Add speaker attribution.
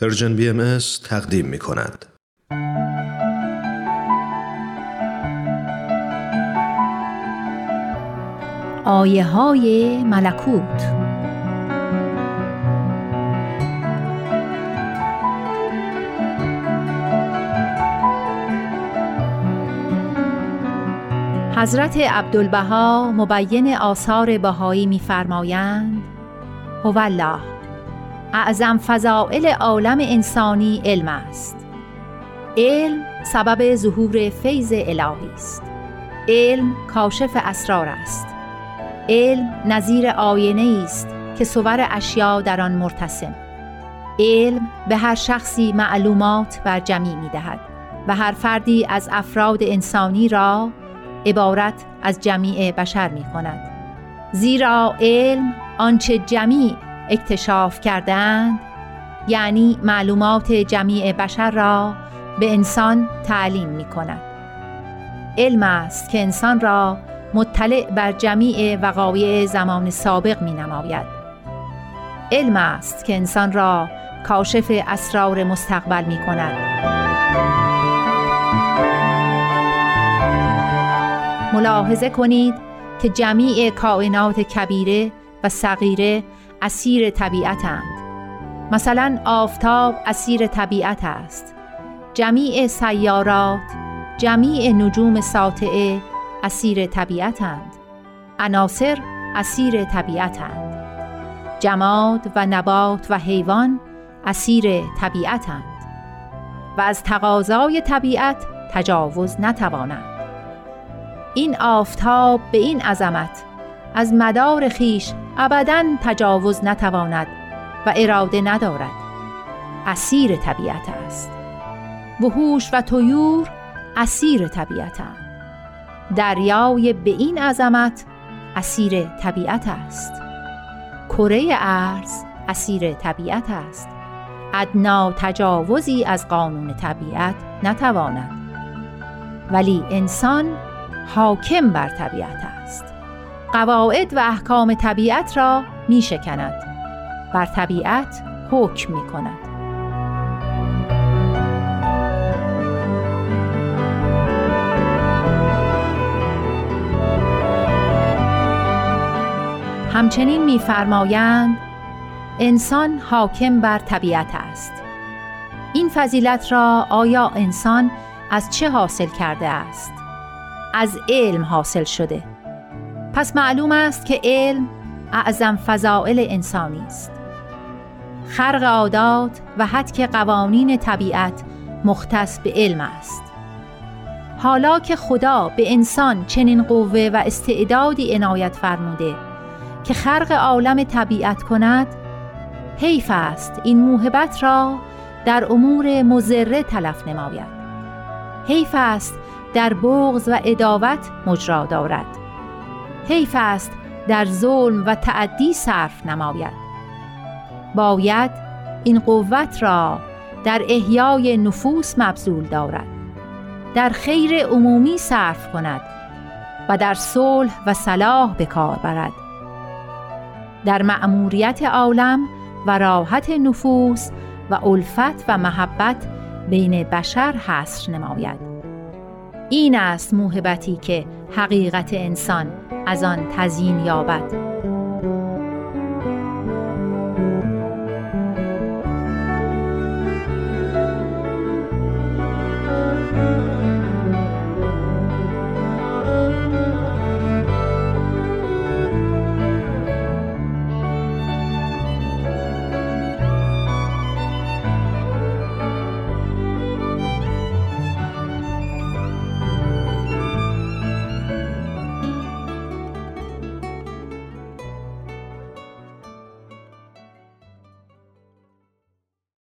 Speaker 1: پرژن بی ام تقدیم می کند.
Speaker 2: آیه های ملکوت حضرت عبدالبها مبین آثار بهایی می‌فرمایند هو الله اعظم فضائل عالم انسانی علم است. علم سبب ظهور فیض الهی است. علم کاشف اسرار است. علم نظیر آینه است که صور اشیا در آن مرتسم. علم به هر شخصی معلومات بر جمعی می دهد و هر فردی از افراد انسانی را عبارت از جمیع بشر می کند زیرا علم آنچه جمیع اکتشاف کردند یعنی معلومات جمیع بشر را به انسان تعلیم می کند علم است که انسان را مطلع بر جمیع وقایع زمان سابق می نماید علم است که انسان را کاشف اسرار مستقبل می کند ملاحظه کنید که جمیع کائنات کبیره و صغیره اسیر طبیعتند. مثلا آفتاب اسیر طبیعت است. جمیع سیارات جمیع نجوم ساطعه اسیر طبیعتند. عناصر اسیر طبیعتند. جماد و نبات و حیوان اسیر طبیعتند. و از تقاضای طبیعت تجاوز نتوانند. این آفتاب به این عظمت از مدار خیش ابدا تجاوز نتواند و اراده ندارد. اسیر طبیعت است. وحوش و طیور اسیر طبیعتند دریای به این عظمت اسیر طبیعت است. کره ارز اسیر طبیعت است. ادنا تجاوزی از قانون طبیعت نتواند. ولی انسان حاکم بر طبیعت است قواعد و احکام طبیعت را می شکند بر طبیعت حکم می کند همچنین میفرمایند انسان حاکم بر طبیعت است. این فضیلت را آیا انسان از چه حاصل کرده است؟ از علم حاصل شده. پس معلوم است که علم اعظم فضائل انسانی است. خرق عادات و حد قوانین طبیعت مختص به علم است. حالا که خدا به انسان چنین قوه و استعدادی عنایت فرموده که خرق عالم طبیعت کند حیف است این موهبت را در امور مزره تلف نماید. حیف است در بغض و اداوت مجرا دارد. حیف است در ظلم و تعدی صرف نماید. باید این قوت را در احیای نفوس مبذول دارد در خیر عمومی صرف کند و در صلح و صلاح به کار برد. در مأموریت عالم و راحت نفوس و الفت و محبت بین بشر حصر نماید. این است موهبتی که حقیقت انسان از آن تزیین یابد.